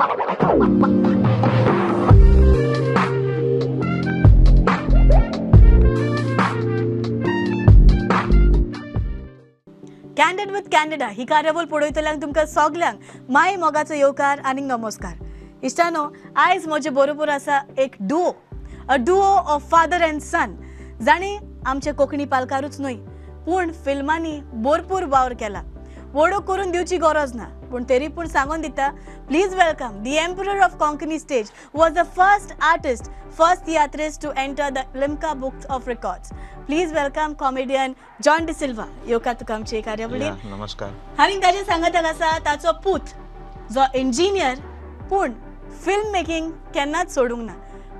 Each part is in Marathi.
कॅन्डेड विथ कॅन्डेडा ही कार्यावळ पळयतल्यांक तुमकां सगळ्यांक माय मोगाचो येवकार आनी नमस्कार. इश्टानो आयज म्हजे बरोबर आसा एक duo a duo of father and son जाणी आमचे कोंकणी पालकारूच न्हय पूण फिल्मांनी भरपूर वावर केला. वडो करून दिवची गरज ना. पूण तरी पूण सांगून दिता please welcome the emperor of Konkani stage was the first artist first tiatrist to enter the Limca books of records please welcome comedian John D'Silva येवकार तुका आमचे कार्यावळी नमस्कार. हांवें ताचे सांगत आसा ताचो पूत जो इंजिनियर पूण फिल्म मेकिंग केन्नाच सोडूंक ना.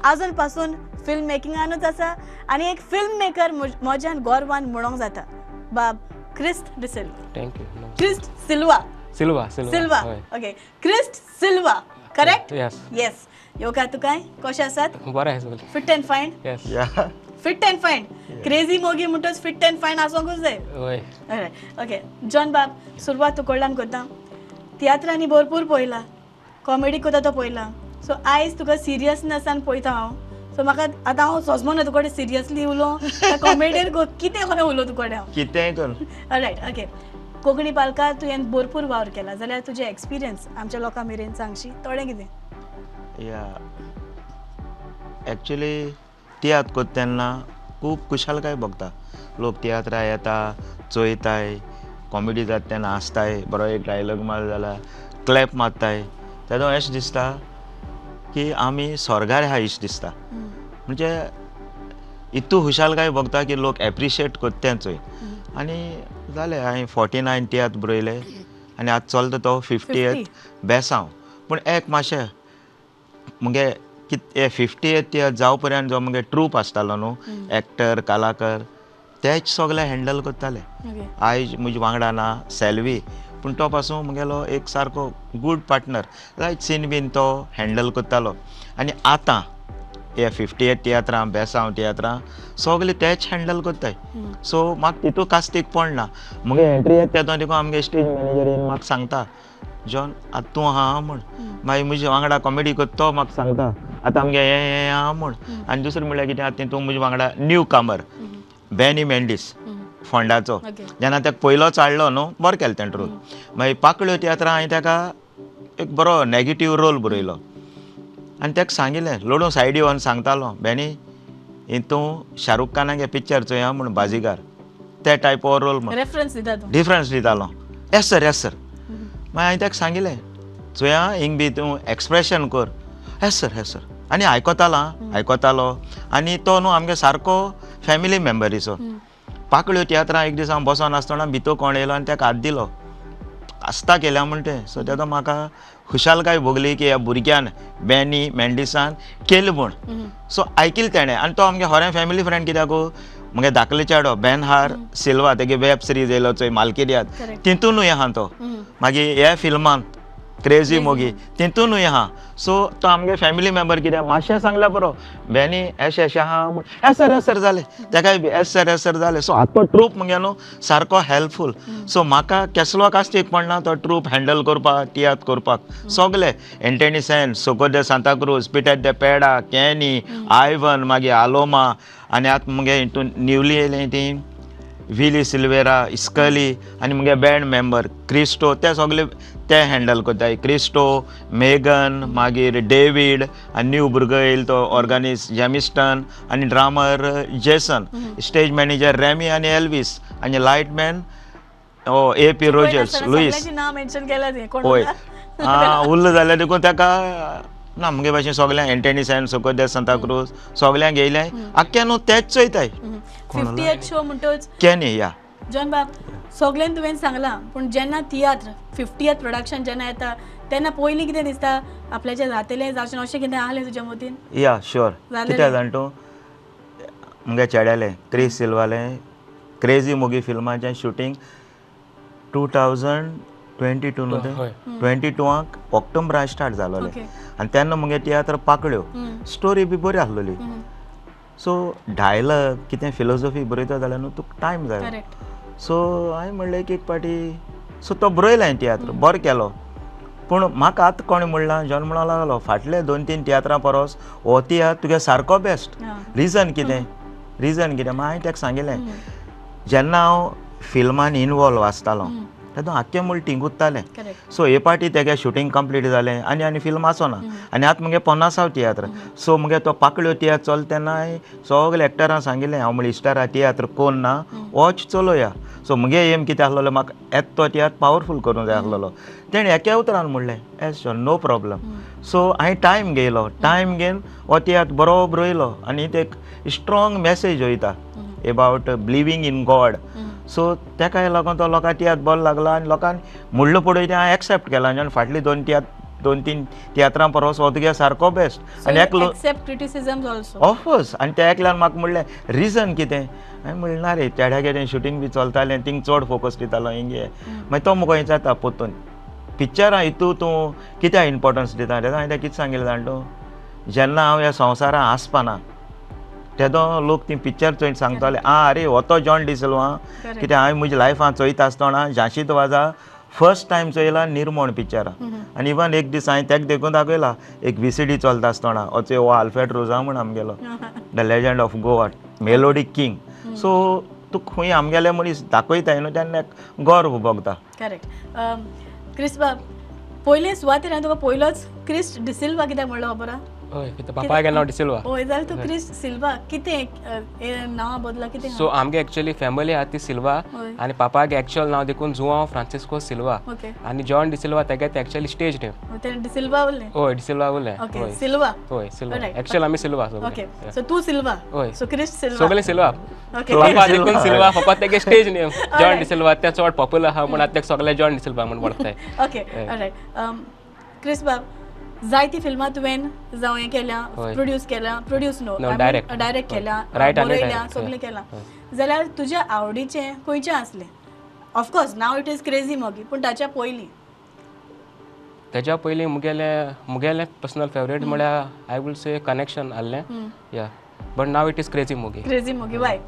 आजून पासून फिल्म मेकिंगानूच आसा आनी एक फिल्म मेकर म्हज्यान गोरवान म्हणोंक जाता. बाब Christ D'Silva thank you Christ Silva. Silva Silva. Okay Christ Silva correct Yes. Yes येवकार तुकाय कशें आसात बरें सगळें फिट अँड फायन येस या fit and fine Crazy Mogi म्हणटच fit and फायन आसोंकूच जाय ओके जॉन बाब सुरवात तूं कडल्यान करता तियात्रांनी भरपूर पळयला कॉमेडी करता तो पळयला सो आयज तुका सिरियसनेसान पळयता हांव सो म्हाका आतां हांव सोजमोन तुका कडेन सिरियसली उलो कॉमेडीन कितें खरें उलो तुका कडेन हांव कितेंय कर रायट ओके कोंकणी पालकां तुवें भरपूर वावर केला. जाल्यार तुजे एक्सपिरियन्स आमच्या लोकां मेरेन सांगशी. थोडें कितें? या. एक्चुली तियात्र करता तेन्ना खूब खुशालकाय भोगता लोक तियात्रा येता चोयताय कॉमेडी जाता तेन्ना हांसताय बरो एक डायलॉग मार जाल्यार क्लॅप मारताय. तेदो अशें दिसता की आमी स्वर्गार आहा इश्ट दिसता. म्हणजे इतू खुशालकाय भोगता की लोक एप्रिशिएट करता तें चोय आनी जालें हांवें फोर्टी नायन तियात्र बरयले आनी आतां चलता तो फिफ्टी एथ बेसांव. पूण एक मातशें मुगे कित हे फिफ्टी एथ तियात्र जाव पर्यंत जो मुगे ट्रूप आसतालो न्हू एक्टर कलाकार तेच सगळे हँडल करताले. आयज म्हजे वांगडा ना सेल्वी. पूण तो पासून मुगेलो एक सारको good partner like Sean Bean तो हँडल करतालो. आनी आतां हे फिफ्टी एथ तियात्रां बेसांव तियात्रां सगळे तेच हँडल करताय. सो म्हाका तितू कास्तीक पडना मुगे एंट्री येता तेदो देखून आमगे स्टेज मॅनेजरीन म्हाका सांगता. जॉन आतां तूं आहा म्हूण. मागीर म्हजे वांगडा कॉमेडी करता तो म्हाका सांगता. आतां आमगे हें हें आहा म्हूण. आनी दुसरें म्हणल्यार कितें आतां तितून म्हजे वांगडा न्यू कामर बॅनी मेंडीस फोंडाचो. जेन्ना ताका पयलो चाडलो न्हू बरो केलो तेणें रोल मागीर पाकळ्यो तियात्रां हांवें ताका एक बरो नॅगेटीव रोल बरयलो. आनी ताका सांगिल्लें लोडून सायडी व्हरून सांगतालो बॅनी हितू शाहरुख खानागे पिक्चर चोया म्हूण बाजीगार. ते टायप ऑफ रोल रेफरन्स तूं. डिफरन्स दितालो. येस सर येस सर मागीर हांवें ताका सांगिल्लें चोया हिंग बी तूं एक्सप्रेशन कर. येस सर येस सर आनी आयकोतालो आं, आयकोतालो. आनी तो न्हू आमगे सारको फॅमिली मेंबरीचो पाकळ्यो तियात्रां एक दीस हांव बसोन आसतना भितर कोण येयलो आनी ताका हात दिलो. आस्ता केल्या म्हण तें. सो तेदो म्हाका खुशालकाय भोगली की ह्या भुरग्यान बॅनी मेंडिसान केलें म्हूण. सो आयकिल्लें तेणें आनी तो आमगे होरें फॅमिली फ्रेंड कित्याक मुगे धाकले चेडो बेनहार सिल्वा तेगे वेब सिरीज येयलो चोय मालकिरियांत. तितूनूय आहा तो. मागीर हे फिल्मान क्रेझी मोगी तितूनूय आहा सो तो आमगे फॅमिली मेंबर कित्याक मातशें सांगल्यार बरो बॅनी एशें एशें आहा म्हूण एस सर एस सर जालें तेकाय बी एस सर एस सर जालें सो आतां तो ट्रूप मुगे न्हू सारको हेल्पफूल सो म्हाका केसलो कास्तीक पडना तो ट्रूप हँडल करपाक तियात्र करपाक सगळे एंटनी सेन सोकोदे सांताक्रूज पिटेट दे पेडा कॅनी आयवन मागीर आलोमा आनी आतां मुगे हितून न्यूली येयलें ती विली सिल्वेरा इस्कली आनी मुगे बँड मेंबर क्रिस्टो ते सगळे ते हँडल कोत्ताय क्रिस्टो मेगन मागीर डेवीड आनी न्यू भुरगो येयलो तो ऑर्गनिस्ट जेमिस्टन आनी drummer Jason. Stage manager Remy आनी एल्वीस आनी lightman O A P Rogers Lewis. होय. उरलो जाल्यार देखून ताका ना मुगे भाशेन सगळ्यांक एंटनी सेन सोकोदे सांताक्रूज सगळ्यांक येयलें आख्या न्हू तेच चोयताय फिफ्टी एथ शो म्हणटोच केनी या. जॉन बाब सगळ्यांनी तुवें सांगलां पूण जेन्ना तियात्र फिफ्टीयथ प्रोडक्शन जेन्ना येता तेन्ना पयलीं कितें दिसता? आपल्याचें जातलें जावचें ना, अशें कितें आहलें तुज्या मतीन? या शुअर. कितें जाण तूं? मुगे चेड्यालें क्रिस सिल्वालें Crazy Mogi फिल्माचें shooting two thousand twenty two न्हू हय. ट्वेंटी टूवाक ऑक्टोबरान स्टार्ट जालोलें आनी तेन्ना मुगे तियात्र पाकळ्यो. स्टोरी बी बरी आसलोली. सो डायलॉग कितें फिलोसॉफी बरयता जाल्यार न्हू तुका टायम जाय करेक्ट सो हांवें म्हणलें की एक पाटी सो तो बरयलो हांवें तियात्र बरो केलो. पूण म्हाका आतां कोणें म्हणलां जॉन म्हणूंक लागलो फाटले दोन तीन तियात्रां परस. हो तियात्र तुगे सारको बेस्ट. रिजन कितें? रिजन कितें? मागीर हांवें ताका सांगिल्लें जेन्ना हांव फिल्मान इनवॉल्व आसतालो तेन्ना आख्खें मूल करेक्ट सो हे पाटी तेगे शुटींग कंप्लीट जालें आनी आनी फिल्म आसोना आनी आतां मुगे पन्नासाव तियात्र सो मुगे तो पाकळ्यो तियात्र चल तेन्ना सगळे एक्टरांक सांगिल्लें हांव म्हळ्या इश्टारा तियात्र कोण ना? वॉच चलोवया सो मुगे एम कितें आसलेलो म्हाका येत तो तियात्र पावरफूल करूंक जाय आसलेलो तेणें एके उतरान म्हणलें yes sure no problem so हांवें टायम घेयलो टायम घेवन हो तियात्र बरोबर रोयलो आनी ते स्ट्रॉंग मॅसेज वयता about believing in God so तेकाय लागून तो लोकां तियात्र बरो लागलो आनी लोकांनी म्हणलो पळय तें हांवें एक्सेप्ट केलां आनी फाटली दोन तियात्र दोन तीन तियात्रां परस हो तुगे सारको बेस्ट आनी एकलो ऑफकोर्स आनी त्या एकल्यान म्हाका म्हणलें रिजन कितें? हांवें म्हणलें ना रे चेड्या कितें शुटींग बी चलतालें थिंग चड फोकस दितालो हिंगे मागीर तो मुगो जाता पोतून पिक्चरां हितू तूं कित्याक इम्पोर्टन्स दिता? हांवें तें कितें सांगिल्लें जाण तूं जेन्ना हांव ह्या संवसारान आसपाना तेदो लोक ती पिक्चर चोयन सांगताले आ अरे हो तो जॉन डिसिल्वा Correct. कित्याक हांवें म्हज्या लायफान चोयता आसतना झांशीत वाजा फर्स्ट टायम चोयला निर्मोण पिक्चरां आनी इवन एक दीस हांवें तेका देखून दाखयला एक व्ही सी डी चलता आसतना हो हो आल्फ्रेड रोजा म्हण आमगेलो the legend of Goa melody king so तूं खंय आमगेले मनीस दाखयताय न्हू तेन्ना गर्व भोगता करेक्ट क्रिस बाब पयले सुवातेर हांवें तुका पयलोच क्रिस डिसिल्वा कित्याक म्हणलो खबर आहा? हय कितें पापाय नांव डिसिल्वा हय जाल्यार तूं क्रिस सिल्वा कितें अ, नांवा बदला कितें सो आमगे एक्चुअली फॅमिली आहा ती सिल्वा. आनी एक्चुअल नांव देखून जुआंव फ्रांसिस्को सिल्वा ओके आनी जॉन डिसिल्वा तेगे एक्चुअली स्टेज नेम ते डिसिल्वा उरलें हय डिसिल्वा उरलें ओके हय सिल्वा हय सिल्वा. एक्चुअल आमी सिल्वा ओके सगळे सो तू सिल्वा हय. सो क्रिस सिल्वा सगळे सिल्वा ओके पापा देखून सिल्वा. फकत तेगे स्टेज नेम जॉन. डिसिल्वा ते चड पॉप्युलर आहा म्हण आतां सगळे जॉन डिसिल्वा म्हण वळखताय ओके क्रिस बाब जायती फिल्मां तुवें जावं हें केल्या हय. प्रोड्यूस केल्या produce no No, direct. Direct केल्या Right आणि बरयल्या direct, हय. केलां जाल्यार तुज्या आवडीचें खंयचें आसलें of course now it is Crazy Mogi पूण ताच्या पयलीं तेज्या पयलीं मुगेले मुगेले पर्सनल फेवरेट म्हळ्यार आय वील से कनेक्शन आहलें या but now it is Crazy Mogi Crazy Mogi why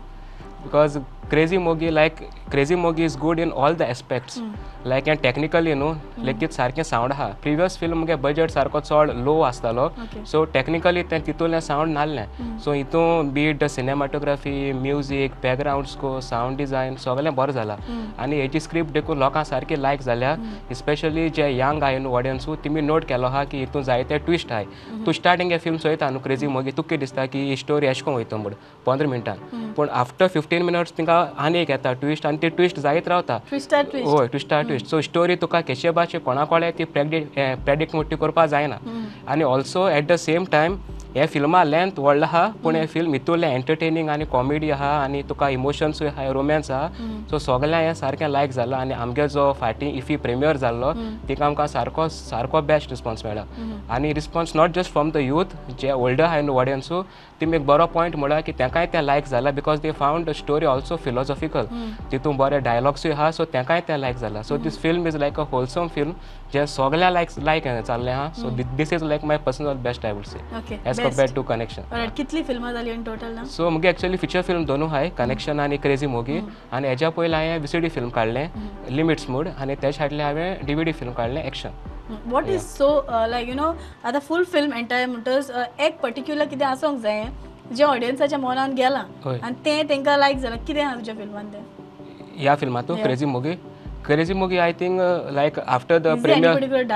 because crazy mogi like crazy mogi is good in all the aspects. Like and technically न्हू लेगीत सारकें सावंड आहा प्रिवियस फिल्म मुगे बजट सारको चड लो आसतालो. सो टेक्निकली तें तितूंतलें सावंड नासलें सो हितून be it cinematography music background score sound design सगळें बरें जालां आनी हेची स्क्रिप्ट देखून लोकांक सारकी लायक जाल्या स्पेशली जे यंग आहाय न्हू ऑडियन्सू तेमी नोट केलो आहा की हितून जायते ट्विस्ट आहाय तूं स्टार्टींग हे फिल्म चोयता न्हू क्रेझी मोगी तुका दिसता की ही स्टोरी एशें कोन्न वयता म्हूण पंदरा मिनटान पूण आफ्टर फिफ्टीन मिनट्स तिंका आनी एक येता ट्विस्ट आनी ती ट्विस्ट जायत रावता. ट्विस्टर हय ट्विस्टा ट्विस्ट सो स्टोरी तुका केशे भाशे कोणा ती प्रेडिक्ट प्रेडिक्ट मोठी करपा जायना आनी also at the same time हे फिल्मा लेंथ व्हडलो आहा पूण हे फिल्म हितूरलें एंटरटेनिंग आनी कॉमेडी आहा आनी तुका इमोशन्सूय आहा रोमॅन्स आहा सो सगळ्यां हें सारकें लायक जालां आनी आमगे जो फाटीं इफी प्रिमियर जाल्लो तिका आमकां सारको सारको बेस्ट रिस्पॉन्स मेळ्ळा आनी response not just from the youth जे ओल्डर आहाय न्हू ऑडियन्सू तेमी एक बरो पॉयंट म्हळ्यार की तेंकाय तें लायक जालां because the found story also philosophical तितून बरे डायलॉग्सूय आहा सो तेंकाय तें लायक जालां। So this film is like a wholesome film जे सगळ्या लायक लायक चाललें आहा so this is like my personal best I would say as compared to Connection कितली फिल्मां जाली इन टोटल सो मुगे एक्चुअली फिचर फिल्म दोनू आहाय कनेक्शन आनी क्रेझी मोगी आनी हेज्या पयलीं हांवें विसीडी फिल्म काडलें लिमिट्स मूड आनी तेच्या फाटलें हांवें डीवीडी फिल्म काडलें action what is so like you know आतां फूल फिल्म एंटायर म्हणटच एक पर्टिक्युलर कितें आसूंक जाय जे ऑडियन्साच्या मनान गेलां. आनी तें तेंकां लायक जालां कितें आहा तुज्या फिल्मान तें ह्या फिल्मातूं Crazy Mogi Crazy Mogi I think like after the premiere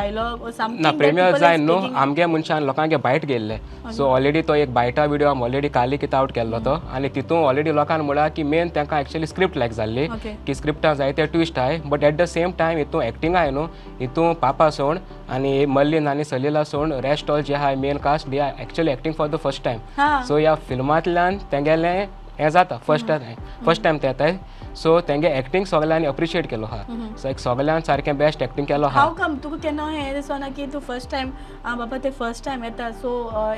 ना प्रेमियर जाय न्हू? आमगे मनशान लोकांगे बायट गेल्ले सो ऑलरेडी तो एक बायटा विडियो आमी ऑलरेडी काली कितें आवट केल्लो तो। आनी तितून ऑलरेडी लोकांक म्हळ्यार की मेन तांकां एक्चुअली स्क्रिप्ट लायक जाल्ली. की स्क्रिप्टां जायते ट्विस्ट आहाय but at the same time हितून एक्टिंग आहाय न्हू हितून पापा सोड आनी मल्लीन आनी सलीला सोड रेस्ट ऑल जे आहाय main cast they are actually acting for the first time so ह्या फिल्मांतल्यान तेंगेलें हें जाता फर्स्ट टायम फर्स्ट टायम ते येताय. सो तेंगे एक्टिंग सगळ्यांनी अप्रिशिएट केलो आहा सो एक सगळ्यान सारकें बेस्ट एक्टिंग केलो आहा हाव कम तुका केन्ना हें दिसना की तूं फर्स्ट टायम आं बाबा ते फर्स्ट टायम येता. सो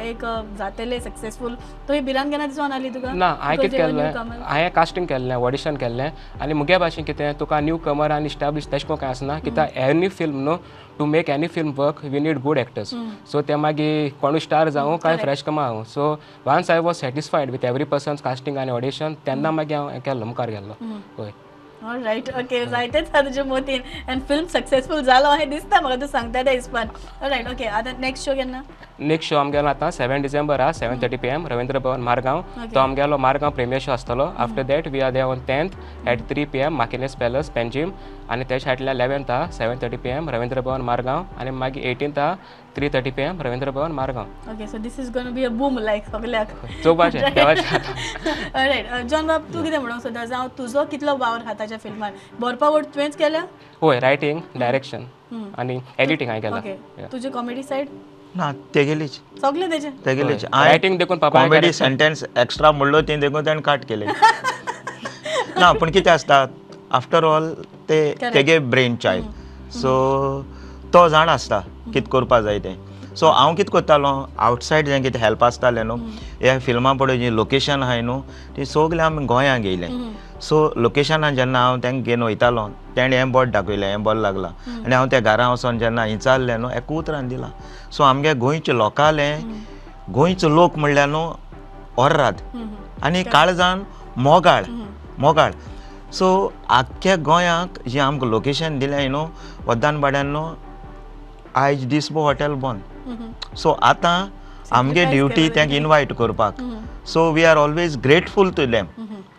एक जातलें सक्सेसफूल तो ही भिरांत केन्ना दिसोन आली तुका? ना हांवें कितें केल्लें. हांवें कास्टिंग केल्लें ऑडिशन केल्लें. आनी मुगे भाशेन कितें तुका न्यू कमर आनी इस्टाब्लीश तेशें कोन्न कांय आसना. कित्याक एनी फिल्म न्हू to make any film work we need good actors so ते मागीर कोणूय स्टार जावं काय फ्रेश कमा हांव so once I was satisfied with every persons casting आनी ऑडिशन तेन्ना मागीर हांव हें केल्लो मुखार गेल्लो हय. रायट ओके जायतेच आहा तुजे मोतीन आनी फिल्म सक्सेसफूल जालो हें दिसता म्हाका तूं सांगता त्या हिसपान रायट ओके आतां नेक्स्ट शो केन्ना नेक्स्ट शो आमगेलो आतां सेवन डिसेंबर आहा seven thirty P M Ravindra Bhavan Margao. तो आमगेलो मारगांव प्रिमियर शो आसतलो after that we are there on tenth at three P M Maquinez Palace Panjim आनी तेच्या फाटल्यान लेवेंथ आहा seven thirty P M Ravindra Bhavan Margao. आनी मागीर एटीन्थ आहा three thirty P M Ravindra Bhavan Margao. Okay so this is gonna be a boom like सगल्याक चोवपाचें देवाचें रायट जॉन बाब तूं कितें म्हणूंक सोदता जावं तुजो कितलो वावर आहा ताच्या फिल्मान बरोवपा तुवेंच केल्या होय रायटींग डायरेक्शन आनी एडिटींग हांवें केलां. तुजी कॉमेडी सायड ना तेगेलीच सगलें तेजें तेगेलीच रायटींग देखून पापा कॉमेडी सेंटेन्स एक्स्ट्रा म्हणलो ती देखून ताणें काट केले. ना पूण कितें आसता आफ्टर ऑल ते तेगे ब्रेन चायल्ड सो तो जाण आसता कितें करपा जाय तें. सो हांव कितें करतालो आवटसायड जें कितें हेल्प आसतालें न्हू ह्या फिल्मा पळय जी लोकेशन आहाय न्हू ती सगलें आमी गोंयांत गेयलें सो लोकेशनान जेन्ना हांव तांकां घेवन वयतालो तेणें हें बोट दाखयलें हें बरें लागलां। आनी हांव त्या घरा वचोन जेन्ना विचारलें न्हू एका उतरान दिलां। सो आमगे गोंयचे लोकालें गोंयचो लोक म्हणल्यार न्हू ओर्रात आनी काळजान मोगाळ। मोगाळ। सो आख्ख्या गोंयाक जें आमकां लोकेशन दिलें न्हू वद्दान बाड्यान न्हू आयज दिसबो हॉटेल बंद। सो आतां आमगे ड्युटी तांकां इनवायट करपाक. So we are always grateful to them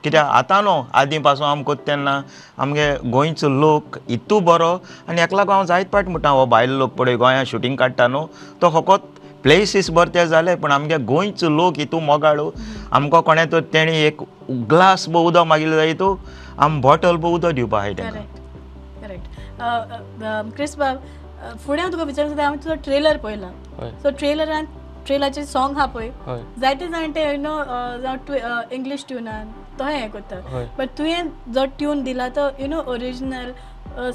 कित्याक आतां न्हू आदीं पासून आमी कोत्ता तेन्ना आमगे गोंयचो लोक इतू बरो आनी हेका लागून हांव जायत पाट म्हणटा हो भायलो लोक पळय गोंयांत शुटींग काडटा न्हू तो फकत प्लेस इज बरें ते जालें पूण आमगे गोंयचो लोक इतू मोगाळू. आमकां कोणें तर तेणी एक ग्लास बो उदक मागिल्लो जाय तूं आमी बॉटल बो उदक दिवपा आहाय तेंकां. करेक्ट फुडें हांव तुका विचारूंक सोदता हांवें तुजो ट्रेलर पळयला सो ट्रेलरान ट्रेलराचें सॉंग आहा पळय जायते जाण ते यू नो जावं इंग्लीश ट्युनान तो हें करता. बट तुवें जो ट्यून दिला तो you know original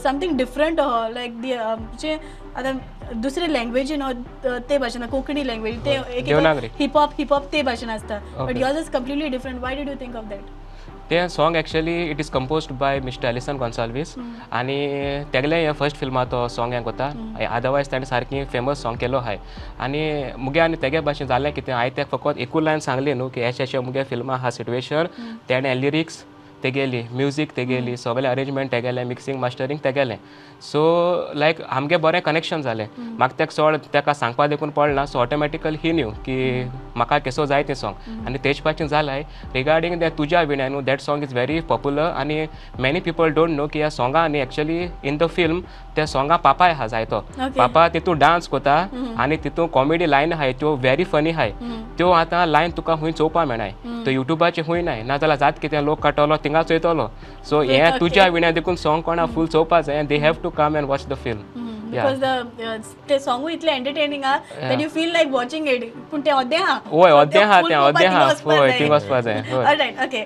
something different आहो लायक दी जे आतां दुसरे लँग्वेजीन ते भाशेन कोंकणी लँग्वेज ते देवनागरी. हिपहॉप हिपहॉप ते भाशेन आसता but. Yours is completely different why did you think of that तें song actually it is composed by mister Allison Gonsalves आनी तेगलें हें फर्स्ट फिल्मा तो सॉंग हें कोता अदरवायज ताणें सारकी फेमस सॉंग केलो आहाय आनी मुगे आनी तेगे भाशेन जालें कितें हांवें तेका फकत एकूच लायन सांगली न्हू की एशें एशें मुगे फिल्मा हा सिट्युएशन तेणें लिरिक्स तेगेली म्युजीक तेगेली सगळें अरेंजमेंट तेगेलें मिक्सिंग मास्टरींग तेगेलें सो लायक आमगे बरें कनेक्शन जालें म्हाका तेका चड तेका सांगपा देखून पडना सो ऑटोमॅटिकल ही न्यू की म्हाका केसो जाय तें सॉंग आनी तेज भाशेन जालाय रिगार्डींग दॅट तुज्या विण्या न्हू that song is very popular आनी मेनी पीपल डोंट नो की ह्या सॉंगा न्ही एक्चुअली इन द फिल्म त्या सॉंगा पापाय आहा जायतो. पापा तितून डान्स कोता आनी तितून कॉमेडी लायन आहाय त्यो व्हेरी फनी आहाय त्यो आतां लायन तुका खूंय चोवपा मेळनाय तो युट्यूबाचेर खूंय नाय नाजाल्यार जात कितें लोक काडटलो थिंगा चोयतलो सो हें? तुज्या विण्या देखून सॉंग कोणा फूल चोवपा जाय they have to come and watch the film because ते सॉंगूय इतलें एंटरटेनिंग आहा that you feel like watching it पूण तें आहा होय आहा तें आहा. वचपा होय. जाय. वचपा ओके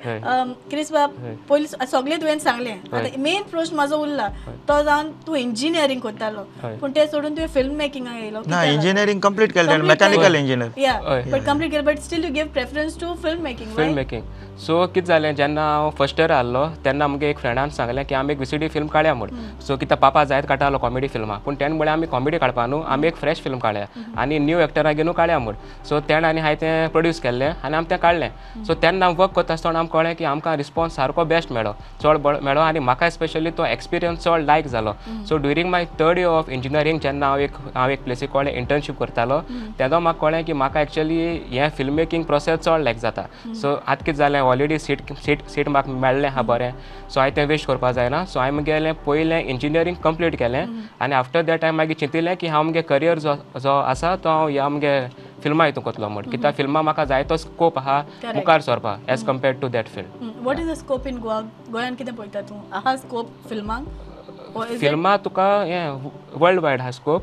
क्रिस बाब पयलीं सगळें तुवें सांगलें. आतां मेन प्रश्न म्हाजो उरला. तो जावन तूं इंजिनियरींग करतालो. पूण तें सोडून तुवें फिल्म मेकिंगाक येयलो ना इंजिनियरींग कंप्लीट केलें मेकॅनिकल इंजिनियर या. बट कंप्लीट केलें but still you give preference to film making film making so कितें जालें जेन्ना हांव फर्स्ट इयर आहलो तेन्ना आमगे एक फ्रेंडान सांगलें की आमी एक विसीडी फिल्म काडया म्हूण सो कित्याक पापा जायत काडटालो कॉमेडी फिल्मां पूण तेणे म्हळ्यार आमी कॉमेडी काडपा न्हू आमी एक फ्रेश फिल्म काडया आनी न्यू एक्टराक घेवन काडया म्हूण सो तेणे आनी हांवें तें प्रोड्यूस केल्लें आनी आमी तें काडलें सो तेन्ना वर्क करता आसतना आमकां कळ्ळें की आमकां रिस्पॉन्स सारको बेस्ट मेळ्ळो चड बरो मेळ्ळो आनी म्हाका स्पेशली तो एक्सपिरियन्स चड लायक जालो so during my third year of engineering जेन्ना हांव एक हांव एक प्लेसीक कळ्ळें इंटर्नशीप करतालो तेदो म्हाका कळ्ळें की म्हाका एक्चुअली हें फिल्म मेकिंग प्रोसेस चड लायक जाता सो आतां कितें जालें ऑलरेडी सीट सीट सीट म्हाका मेळ्ळें हा बरें सो हांवें तें वेस्ट करपा जायना सो हांवें मुगेलें पयलें इंजिनियरींग कंप्लीट केलें. आनी आफ्टर दॅट हांवें मागीर चिंतिल्लें की हांव मुगे करियर जो जो आसा तो हांव ह्या मुगे फिल्मा हितून करतलो म्हूण. कित्याक फिल्मा म्हाका जाय तो स्कोप आहा मुखार सरपा as compared to that film what is the scope in Goa गोंयान कितें पळयता तूं? आहा स्कोप फिल्मांक फिल्मा तुका हें वर्ल्ड वायड हा स्कोप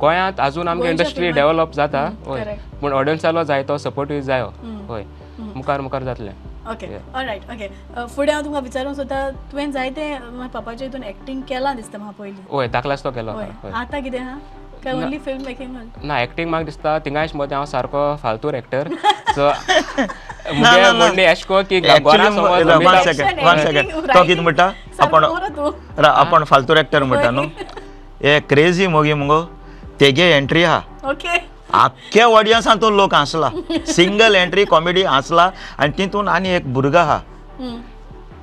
गोंयांत अजून आमगे इंडस्ट्री. डेव्हलप जाता होय. पूण ऑडियन्सालो जाय तो सपोर्टूय जायो होय. मुखार मुखार जातलें. ओके ऑलरायट ओके फुडें हांव तुमकां विचारूंक सोदता तुवें जायते म्हाज्या पापाच्या हितून एक्टींग केलां दिसता म्हाका पयलीं होय धाकलाच तो केलो आतां कितें आहा काय ओन्ली फिल्म मेकिंग ना एक्टींग म्हाका दिसता थिंगाच मदें हांव सारको फालतूर एक्टर सो मुगे म्हणणे एश को की समज वन सेकंड वन सेकंड तो कितें म्हणटा आपण आपण फालतूर एक्टर म्हणटा न्हू हे क्रेझी मोगी मुगो तेगे एंट्री आहा ओके आख्ख्या ऑडियन्सान तो लोक हांसला. सिंगल एंट्री कॉमेडी हांसला आनी तितून आनी एक भुरगो आहा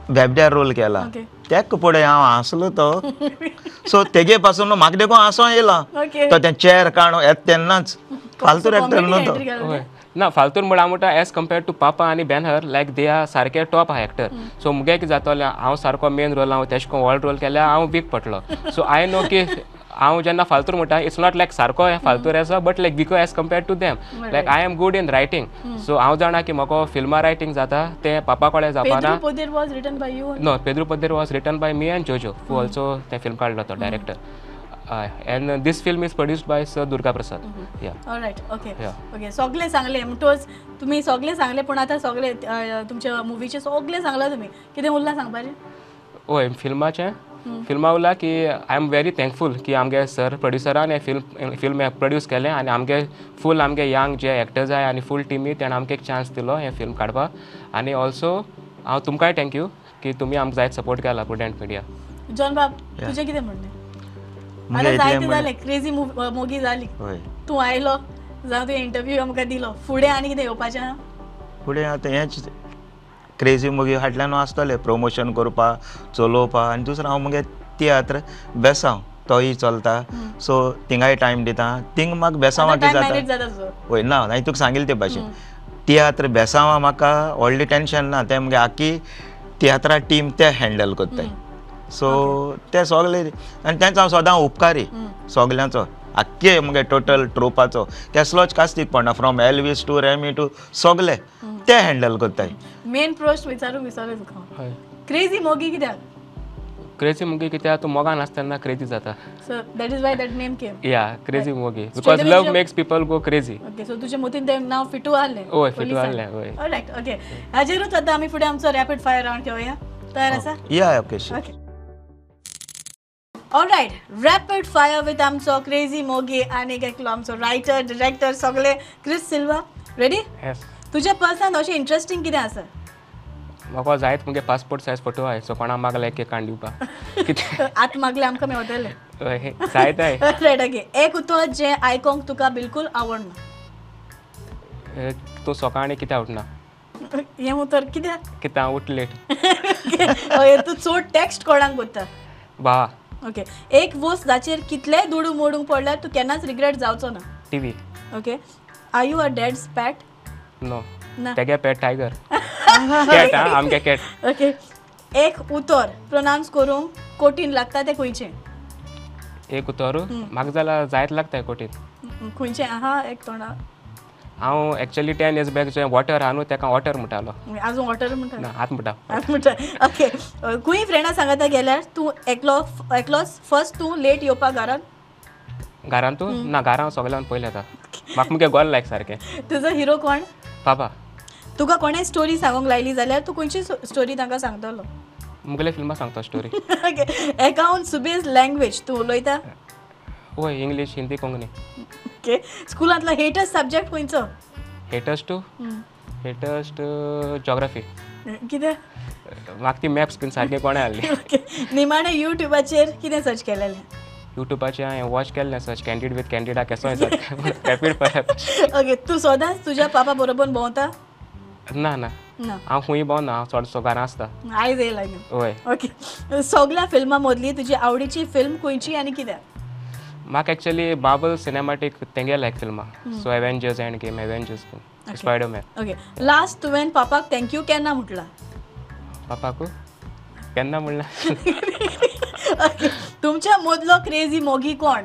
बेबड्यार रोल केला. तेक पळय हांव हांसलो तो. सो तेगे पासून म्हाका देखून हांसो येयला. ओके. तो तें चेर काडून येता तेन्नाच फालतू एक्टर न्हू तो ना फालतून म्हणा म्हणटा एज कम्पेर्ड टू पापा आनी बेनहर लायक दे आर सारके टॉप आहा एक्टर सो मुगे कितें जातोलें हांव सारको मेन रोल हांव तेश कोन व्हड रोल केल्यार हांव वीक पडलो सो आय नो की हांव जेन्ना फालतूर म्हणटा इट्स नॉट लायक सारको फालतूर आसा but like because as compared to them like I am good in writing so हांव जाणा की म्हाका फिल्मा रायटींग जाता तें पापा कडेन जावपाना Pedro Poder was written by you No, Pedro Poder was written by me and Jojo, who also the film called the director. Uh, and uh, this film is produced by Sir Durga Prasad. Yeah. Alright okay. Okay सगळे सांगले म्हणटोच तुम्ही सगळे सांगले पण आता सगळे अ, तुमच्या मुवीचे सगळे सांगला तुम्ही. कितें उरला सांगपाचें होय फिल्माचें फिल्मा उरला की आय एम व्हेरी थँकफूल की आमगे सर प्रोड्युसरान हें फिल्म फिल्म प्रोड्यूस केलें आनी आमगे फूल आमगे यंग जे एक्टर्स आहाय आनी फूल टिमी तेणें आमकां एक चान्स दिलो हें फिल्म काडपाक आनी ऑल्सो हांव तुमकांय थँक्यू की तुमी आमकां जायत सपोर्ट केला प्रुडंट मिडिया जॉन बाब तुजें कितें म्हणणें? आता जायते जालें क्रेजी मोगी जाली तूं आयलो जावं तुवें इंटरव्यू आमकां दिलो. फुडें आनी कितें येवपाचें? आहा फुडें आतां हेंच क्रेजी मुगे फाटल्यान आसतलें प्रमोशन करपाक चलोवपाक आनी दुसरो हांव मुगे तियात्र बेसांव तोय चलता. सो थिंगाय टायम दिता. थिंग म्हाका बेसांवा कितें जाता. वय ना हांवें तुका सांगिल्लें ते भाशेन. तियात्र बेसांवा म्हाका व्हडलें टेंशन ना. तें मुगे आख्खी तियात्रा टीम ते हँडल कोत्ताय सो ते सगळे आनी तेंचो हांव सदां उपकारी. सगल्यांचो आख्खे मुगे टोटल ट्रोपाचो कसलोच कास्तीक पडना from Elvis to Remy to सगळे. ते हँडल कोत्ताय मेन प्रश्न विचारूंक विसरलें तुका क्रेजी मोगी कित्याक क्रेजी मुगी कित्याक तूं मोगान आसतना क्रेजी जाता. So that is why that name came या Crazy Mogi. Because love makes people go crazy okay so तुजे मतीन तें नांव फिटू आहलें होय, फिटू आहलें, होय. रायट ओके हाजेरूच आतां आमी फुडें आमचो रॅपीड फायर रावंड घेवया तयार आसा या okay okay alright rapid fire with आमचो क्रेजी मोगी आनी एकलो आमचो रायटर डिरेक्टर सगळे क्रिस सिल्वा रेडी येस तुज्या पर्सनान अशें इंट्रस्टींग कितें आसा म्हाका जायत मुगे पासपोर्ट सायज फोटो आहाय सो कोणाक मागला एक एक काण दिवपाक कितें? आत मागले आमकां मेवतले हय, जायत आहाय रायट ओके एक उतर जें आयकोंक तुका बिलकूल आवडना. तूं सकाळीं कितें उठना हें उतर कित्याक कितें हांव उठ लेट तूं चड टॅक्स्ट कोणाक कोत्ता बा. ओके एक वस्त जाचेर कितलेय दुडू मोडूंक पडल्यार तूं केन्नाच रिग्रेट जावचो ना? T V okay are you a dad's pet no. ना तेगे पेट टायगर कॅट हा आमगे कॅट ओके एक उतर. प्रोनावंस करूंक कोटीन लागता तें खंयचें? एक उतर? म्हाका जाल्यार जायत लागता कोटीन. खंयचें? आहा एक तोंडा हांव एक्चुअली टेन इयर्स बॅक जे वॉटर आहा न्हू तेका वॉटर म्हणटालो आजून वॉटर म्हणटा ना हात म्हणटा आतां म्हणटा ओके खंय फ्रेंडा सांगता गेल्यार तूं एकलो एकलोच फर्स्ट तूं लेट येवपाक घरान घरान तूं? ना घरान सगळ्यान पयलें येता म्हाका मुगे गोल लायक सारकें तुजो हिरो कोण? पापा तुका कोणें स्टोरी सांगूंक लायली जाल्यार? तूं खंयची स्टोरी तांकां सांगतलो? मुगले फिल्मां सांगता स्टोरी ओके एकाउंट सुबेज लँग्वेज तूं उलयता? वय इंग्लीश हिंदी कोंकणी ओके स्कुलांतलो हेटस्ट सब्जेक्ट खंयचो हेटस्ट टू हेटस्ट जॉग्राफी कितें? म्हाका ती मॅप्स बीन सारके कोणें ओके निमाणें युट्यूबाचेर कितें सर्च केलेलें? युट्यूबाचेर हांवें वॉच केल्लें सच कॅन्डिड विथ कॅन्डिडा केसो रॅपीड फायर ओके तूं सदांच तुज्या पापा बरोबर भोंवता ना ना. हांव खूंय भोंवना हांव चडसो घरा आसता. आयज येयला न्हू वय ओके सगल्या फिल्मां मदली तुजी आवडीची फिल्म खंयची आनी कित्याक म्हाका एक्चुअली बाबल सिनेमॅटीक तेंगे लायक फिल्मां so Avengers Endgame Avengers Spiderman okay last तुवें पापाक थँक्यू केन्ना म्हटलां पापाकू केन्ना म्हणला तुमच्या मदलो क्रेजी मोगी कोण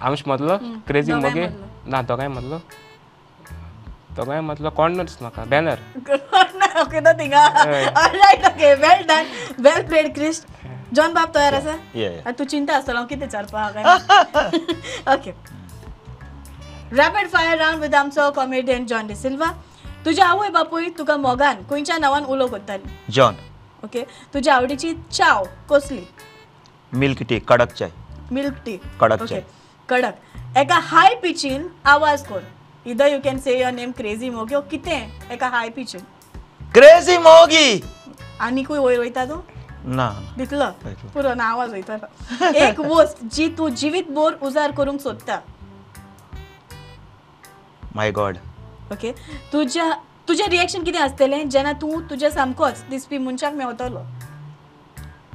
आमच मदलो क्रेजी दोगांय मोगे मदलो. ना दोगांय मदलो दोगांय मदलो कोणच म्हाका बॅनर ओके थिंगा right okay well done well played Crist John बाब तयार आसा या आतां तूं चिंता आसतलो हांव कितें विचारपाक okay rapid fire round with आमचो कॉमेडियन जॉन डी सिल्वा तुज्या आवय बापूय तुका मोगान खंयच्या नांवान उलो करताली जॉन ओके तुज्या आवडीची चाव कसली? मिल्क टी कडक चाय. मिल्क टी कडक ओके चाय. कडक. एका हाय पिचीन आवाज कर either you can say your name crazy मोग्यो कितें एका हाय पिचीन क्रेजी मोगी आनीकूय वयर वयता तूं? ना. दितलो दितलो. पुरो ना आवाज वयता एक वस्त जी तूं जिवीत भर उजार करूंक सोदता माय गॉड ओके तुज्या तुजें रिएक्शन कितें आसतलें जेन्ना तूं तुज्या सामकोच दिसपी मनशाक मेवतलो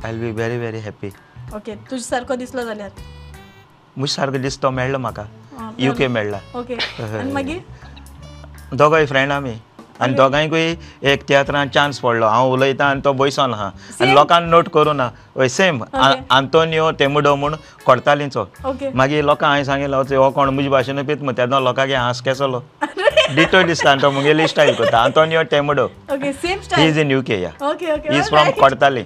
I will be very very happy okay तुझ सारको दिसलो जाल्यार मुझ सारको दिसतो मेळ्ळो म्हाका आं, यू के मेळ्ळा ओके आनी मागीर दोगांय फ्रेंड आमी आनी दोगांयकूय एक तियात्रांत चान्स पडलो. हांव उलयतां आनी तो बसोन आहा. आनी लोकांक नोट करूं ना हय सेम. आंतोनियो तेमुडो म्हूण कोडतालींचो मागीर लोकांक हांवें सांगितलो हो कोण म्हजे भाशेन पीत मग तेदो लोकांक हांस केसलो डिटो दिसता आनी तो मुगेली स्टायल करता. Antonio Temudo he is in U K या ही इज फ्रॉम. कोडताली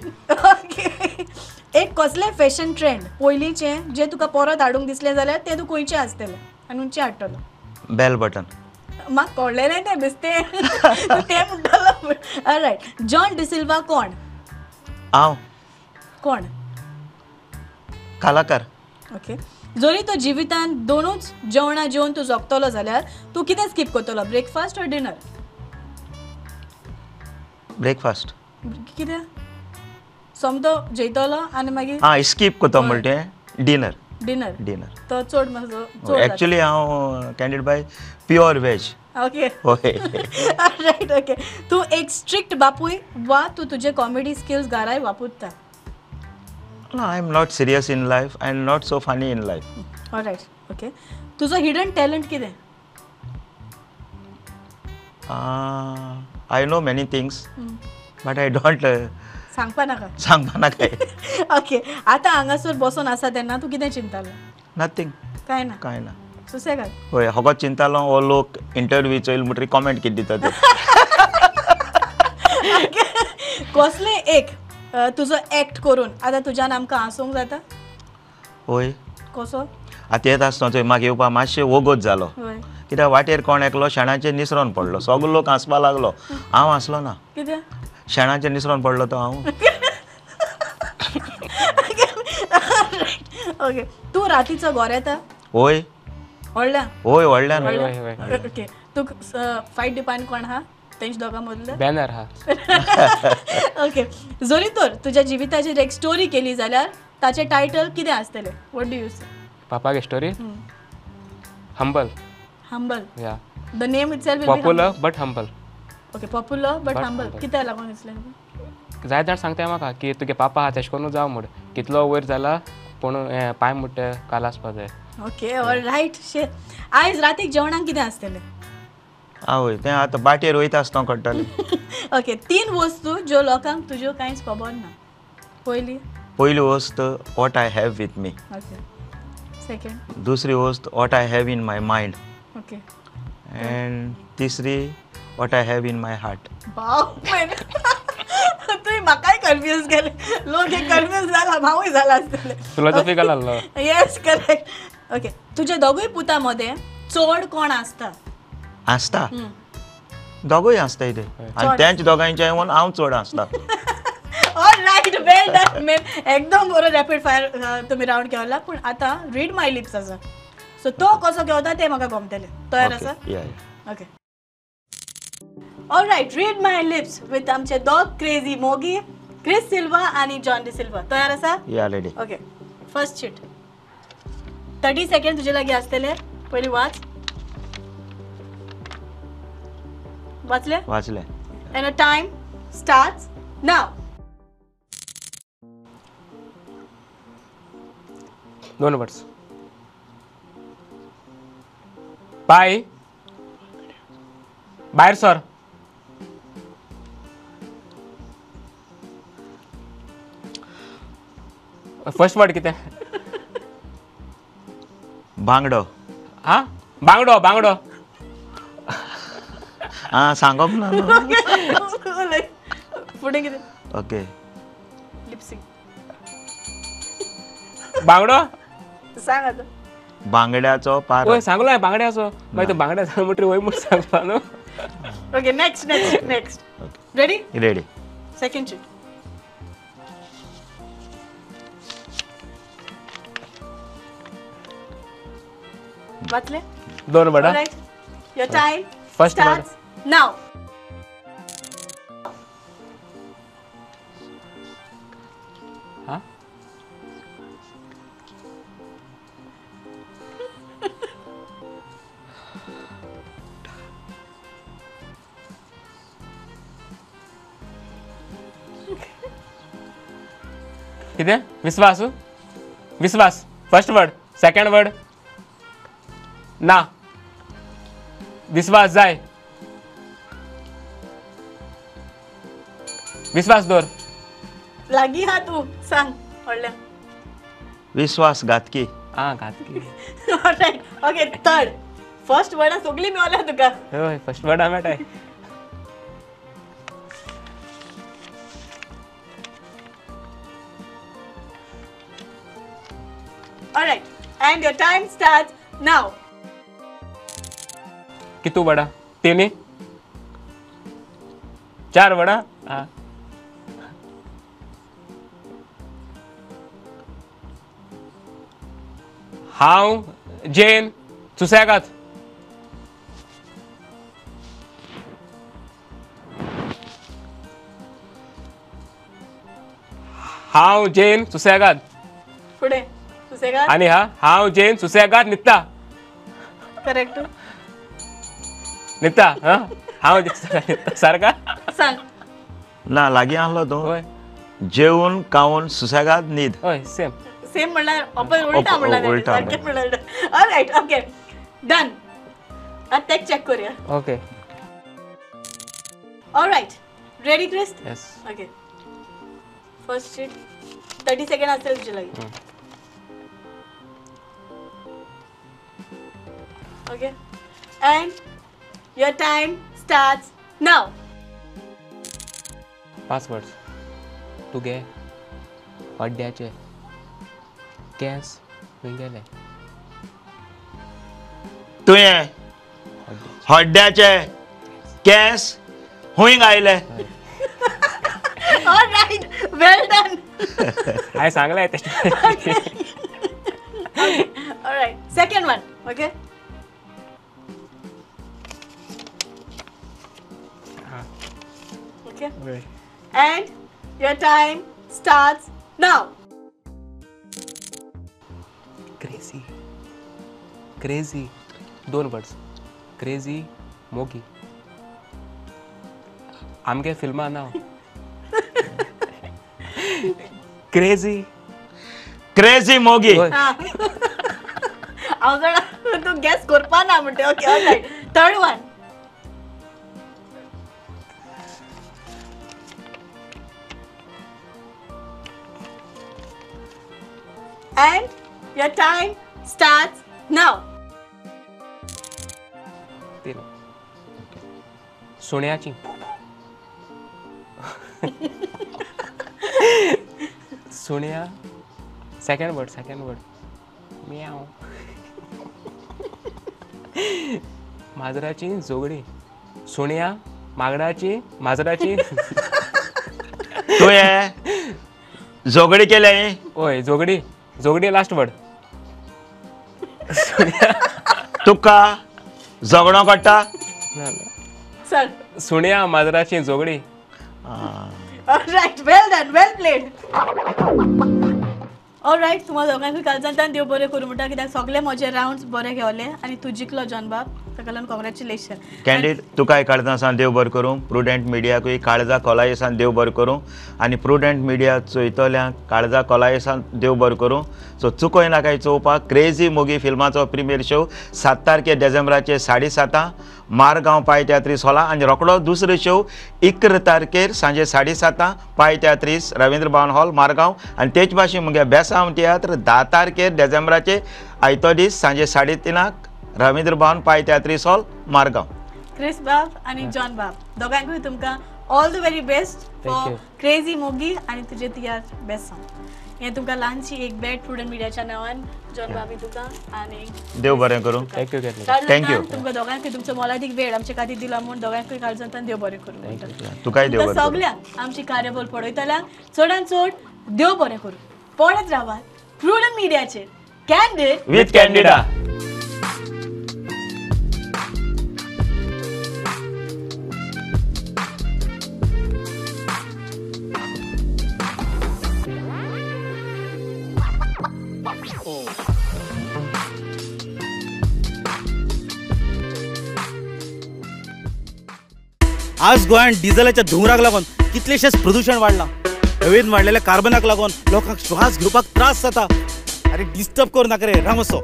एक कसले फॅशन ट्रेंड पयलींचे जे तुका परत हाडूंक दिसले जाल्यार ते तूं खंयचे आसतले? आनी खंयचे हाडटलो? बेल बटन म्हाका कळलेलें तें बेस्ते तूं म्हणटलो रायट जॉन डिसिल्वा कोण? हांव कोण? कलाकार. ओके जरी तो जिवितांत दोनूच जेवणां जेवन तूं जगतलो जाल्यार तूं कितें स्कीप करतलो? ब्रेकफास्ट ऑर डिनर ब्रेकफास्ट कितें? समतो जेयतलो आनी मागीर? हां स्कीप करता म्हणटे डिनर डिनर डिनर तो चड मातसो चड एक्चुली हांव कॅन्डिड बाय प्युअर वेज जाता. ओके रायट ओके तूं एक स्ट्रिक्ट बापूय वा तूं तुजे कॉमेडी स्किल्स घराय वापरता I am not serious in life and not so funny in life right okay तुजो हिडन टॅलंट कितें I know many things but I don't सांगपा नाका सांगपा नाका ओके आतां हांगासर बसून आसा तेन्ना तूं कितें चिंतालो? नथींग कांय ना? कांय ना. सुसेगाद होय होगो चिंतालो हो लोक इंटरव्यू चोयल म्हणटरी कॉमेंट कितें दिता ते? कसले एक तुजो एक्ट करून आतां तुज्यान आमकां हांसूंक जाता? होय. कसो? आतां येत आसतना थंय म्हाका येवपा मातशें वोगोत जालो कित्याक वाटेर कोण एकलो शेणाचेर निसरोन पडलो. सगलो लोक हांसपा लागलो. हांव हांसलो ना. कितें? शेणाचेर निसरोन पडलो तो हांव ओके तूं रातीचो घर येता होय. व्हडल्या होय व्हडल्यान वय वय ओके तूं फायट डिपार्ट कोण आहा तेंच दोगां मदले बॅनर हा. ओके जरी तर तुज्या जिविताचेर एक स्टोरी केली जाल्यार ताचें टायटल कितें आसतलें what do you say पापागे story humble humble yeah the name itself popular but humble okay popular but But humble humble. कित्याक लागून दिसलें तुका? जाय जाण सांगता म्हाका की तुगे पापा आहा तेश जाव म्हूण कितलो वयर जाला पूण हें पांय मुट्टे काल आसपा जाय ओके ऑल रायट शे आयज रातीक जेवणाक कितें आसतलें? आवय तें आतां बाटेर वयता आसतना कळटलें ओके तीन वस्तू ज्यो लोकांक तुज्यो कांयच खबर ना. पयली? पयली वस्त what I have with me okay second दुसरी वस्त what I have in my mind okay and तिसरी what I have in my heart भाव तुवें म्हाकाय कन्फ्यूज केले? लोक हे कन्फ्यूज जाला भावूय जाला आसतले फिलॉसॉफिकल आहलो येस करेक्ट ओके तुज्या दोगूय पुता मदें चड कोण आसता आसता हम्म. दोगूय आसता इथे. आनी तेंच दोगांयचे येवन हांव चड आसता ऑल रायट वेल डन एकदम बरो रॅपीड फायर तुमी रावंड केला पूण आतां रीड माय लिप्स आसा सो तो कसो घेवता तें म्हाका गमतलें तयार आसा okay all right read my lips with आमचे dog crazy Mogi Chris Silva आणि जॉन डी सिल्वा तयार आसा yeah ready okay first sheet thirty second तुजे लागीं आसतले पयलीं वाच. वाचले? वाचलें. And a time starts now. दोन वर्ड्स पाय भायर सर फर्स्ट वर्ड कितें? बांगडो हा? बांगडो बांगडो आं सांगप ना. फुडें कितें? ओके. लिपसिंग बांगडो सांग आतां. बांगड्याचो पारो. वय सांगलो हांवें बांगड्याचो मागीर तो बांगड्या सांग म्हणटरी वय म्हूण सांगला न्हू okay next next next ready ready second sheet वाचले? दोन right your time First. Starts now हा कितें विस्वास विस्वास फर्स्ट वर्ड सेकंड वर्ड ना. विस्वास जाय. विस्वास दवर लागीं हा तू सांग व्हडल्या विश्वासघातकी आं घातली ओके थर्ड फर्स्ट वर्डा सगळी मेवल्या तुका. हय फर्स्ट वर्ड मेळटाय Alright, and your time starts कितू वडा? तिनी चार वडा? आं हांव जेन सुसेगाद हांव जेन सुसेगाद पुढे सुसेगाद आणि हा हांव जेन सुसेगाद न्हिदता करेक्ट. न्हिदता हा? न्हिदता सारका सांग. ना लागीं आहलो तूं. होय. जेवून कावून सुसेगाद न्हीद होय सेम सेम म्हणल्यार ऑपोजिट उलटा ऑलराइट ओके डन आता चेक करूया. Okay alright ready Crist yes okay first sheet thirty second असेल तुझे लागीं okay and your time starts now पाच वर्ड्स तुगे हड्ड्याचे केंस खंय गेले तुवें हड्ड्याचे केंस हुंयग आयले ऑलराइट वेल डन हांवें सांगलें तें alright second one okay Okay. And your time starts now. Crazy crazy दोन वर्ड्स क्रेझी मोगी आमगे फिल्मा नांव क्रेझी क्रेझी मोगी होय हांव जाणा तूं गॅस करपा ना म्हणटे okay third one And your time starts now. तीन सुण्याची सुण्या सेकंड वर्ड सेकंड वर्ड म्याव. माजराची जोगडी. सुण्या मागडाची माजराची. तुवें झगडी केले ओय जोगडी. जोगडी लास्ट वर्ड तुका झगडो काडटा Sir. सुण्या माजराची जोगडी. All right, well done, well All right, तुम्हाला दोगांकूय कालचांतान देव बरें करूं. म्हणटा कित्याक सगळे म्हजे राउंड्स बरे गेवले आनी तूं जिखलो जॉन बाब ताका लागून कॉंग्रॅच्युलेशन कॅन्डीड तुकाय काळजां देव बरें करूं? प्रुडंट मिडियाकूय काळजा कोलायेसान देव बरें करूं? आनी प्रुडंट मिडिया चोयतल्यांक काळजा कोलायेसान देव बरें करूं? सो चुकोय नाकाय चोवपाक. क्रेझी मोगी फिल्माचो प्रिमियर शो सात तारखे डिसेंबराचे साडे सातां मारगांव पाय तियात्रीस हॉला आनी रोखडो दुसरो शो इकरा तारखेर सांजे साडे सातां पाय तियात्रीस रवींद्र भवन हॉल मारगांव. आनी तेच भाशेन मुगे बेसांव तियात्र धा तारखेर डिसेंबराचे आयतो दीस सांजे साडे तिनाक रवींद्र भवन पाय तियात्रीस हॉल मारगांव. क्रिस बाब आनी जॉन बाब. दोगांकूय तुमकां all the very best for. Crazy Mogi आनी तुजे तियार बेस्ट सॉंग हें तुमकां ल्हानशी एक बॅट प्रुडंट मिडियाच्या नांवान जॉन बाबी तुका आनी। देव बरें करूं। Thank you you. तुमकां दोगांकूय तुमचो मोलादीक वेळ आमचे खातीर दिला म्हूण दोगांकूय कालचांतान देव बरें करूं. म्हणटा तुकाय देव तुमकां बरें करूं? सगल्यांक आमची कार्यबल पळयतल्यांक चडांत चड देव बरें करूं. पळत रावात प्रुडंट मिडियाचेर कॅन्डीड विथ कॅन्डिडा आज गोंयांत डिझलाच्या धुंवराक लागून कितलेशेच प्रदूशण वाडलां हवेत वाडलेल्या कार्बनाक लागून लोकांक श्वास घेवपाक त्रास जाता. अरे डिस्टर्ब करू नाका रे रामसो.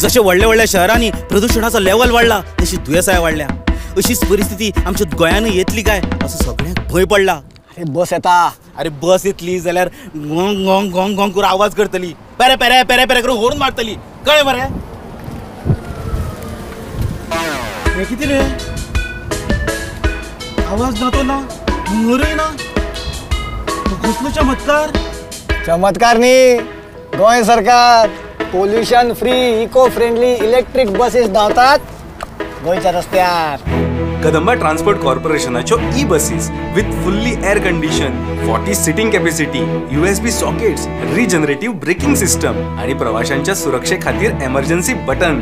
जशे व्हडल्या व्हडल्या शहरांनी प्रदूषणाचो लेवल वाडला तशी दुयेंसाय वाडल्या अशीच परिस्थिती आमच्या गोंयानूय येतली काय? असो सगळ्यांक भंय पडला. अरे बस येता. अरे बस येतली जाल्यार गोंग गोंग गोंग गोंग करून आवाज करतली. पेरे पेरे पेरे पेरे करून होरून मारतली. कळ्ळें मरे हे कितें रे? आवाज ना तो ना हुंगरय ना. कसलो चमत्कार चमत्कार न्ही गोंय सरकार pollution free eco friendly electric buses धांवतात गोंयच्या रस्त्यार कदंबा ट्रान्सपोर्ट कॉर्पोरेशनाच्यो E buses with fully air condition forty seating capacity USB sockets regenerative braking system आणि प्रवाशांच्या सुरक्षे खातीर एमर्जन्सी बटन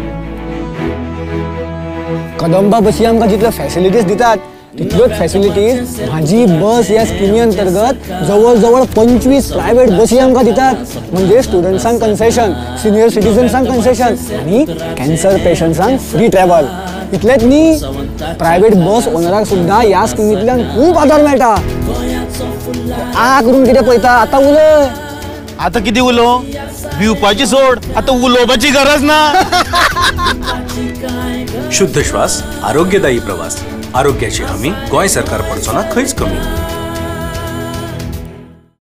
कदंबा बसी आमकां जितल्यो फॅसिलिटीज दितात तितल्योच फॅसिलिटीज माझी बस ह्या स्किमी अंतर्गत जवळ जवळ पंचवीस प्रायव्हेट बसी आमकां दितात म्हणजे स्टुडंट्सांक कन्सेशन सिनियर सिटीजन्सांक कन्सेशन आणि कॅन्सर पेशंट्सांक फ्री ट्रॅव्हल इतलेंच न्ही प्रायव्हेट बस ओनराक सुद्दां ह्या स्किमींतल्यान खूब आदार मेळटा आ करून कितें पळयता आतां उलय आता किती उलो? भिवपाची सोड. आता उलोवपाची गरज ना. शुद्ध श्वास आरोग्यदायी प्रवास. आरोग्याची हमी गोंय सरकार पडचो ना खंयच कमी.